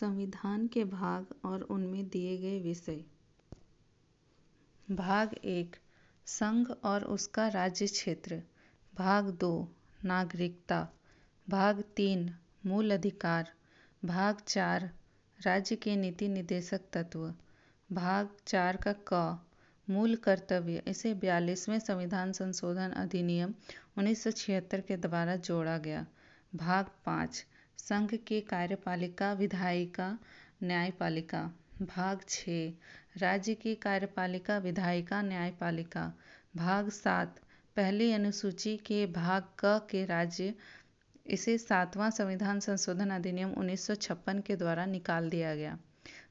संविधान के भाग और उनमें दिए गए विषय। भाग एक, संघ और उसका राज्य क्षेत्र। भाग दो, नागरिकता। भाग तीन, मूल अधिकार। भाग चार, राज्य के नीति निदेशक तत्व। भाग चार का क, मूल कर्तव्य। इसे बयालीसवें संविधान संशोधन अधिनियम 1976 के द्वारा जोड़ा गया। भाग पाँच संघ की कार्यपालिका, विधायिका, न्यायपालिका, भाग छः राज्य की कार्यपालिका, विधायिका, न्यायपालिका, भाग सात, पहली अनुसूची के भाग क के राज्य, इसे सातवां संविधान संशोधन अधिनियम 1956 के द्वारा निकाल दिया गया।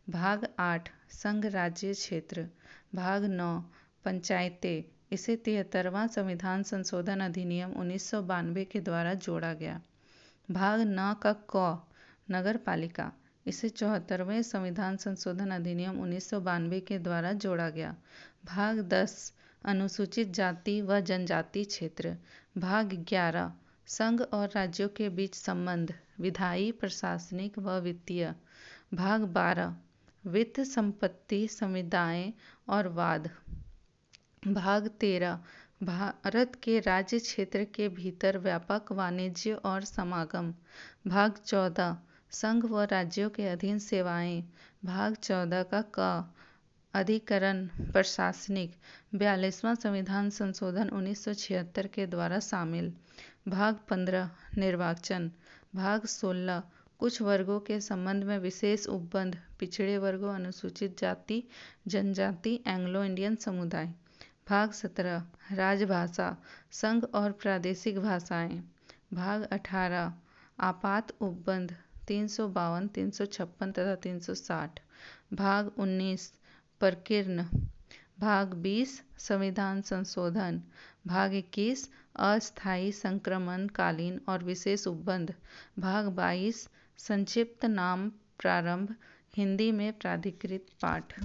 भाग आठ, संघ राज्य क्षेत्र। भाग नौ, पंचायतें। इसे तिहत्तरवां संविधान संशोधन अधिनियम उन्नीस सौ बानवे के द्वारा जोड़ा गया। भाग न का क नगर पालिका इसे चौहत्तरवें संविधान संशोधन अधिनियम उन्नीस के द्वारा जोड़ा गया। भाग दस, अनुसूचित जाति व जनजाति क्षेत्र। भाग ग्यारह, संघ और राज्यों के बीच संबंध, विधायी, प्रशासनिक व वित्तीय। भाग बारह, वित्त संपत्ति समुदाय और वाद। भाग तेरह भारत के राज्य क्षेत्र के भीतर व्यापक वाणिज्य और समागम। भाग चौदह, संघ व राज्यों के अधीन सेवाएँ। भाग चौदह का क, अधिकरण प्रशासनिक। बयालीसवां संविधान संशोधन 1976 के द्वारा शामिल। भाग पंद्रह, निर्वाचन। भाग सोलह, कुछ वर्गों के संबंध में विशेष उपबंध। पिछड़े वर्गों, अनुसूचित जाति, जनजाति, एंग्लो इंडियन समुदाय। भाग सत्रह, राजभाषा, संघ और प्रादेशिक भाषाएँ। भाग अठारह, आपात उपबंध, तीन सौ बावन, तीन सौ छप्पन तथा तीन सौ साठ। भाग उन्नीस, प्रकीर्ण। भाग बीस, संविधान संशोधन। भाग इक्कीस, अस्थायी संक्रमण कालीन और विशेष उपबंध। भाग बाईस, संक्षिप्त नाम प्रारंभ, हिंदी में प्राधिकृत पाठ।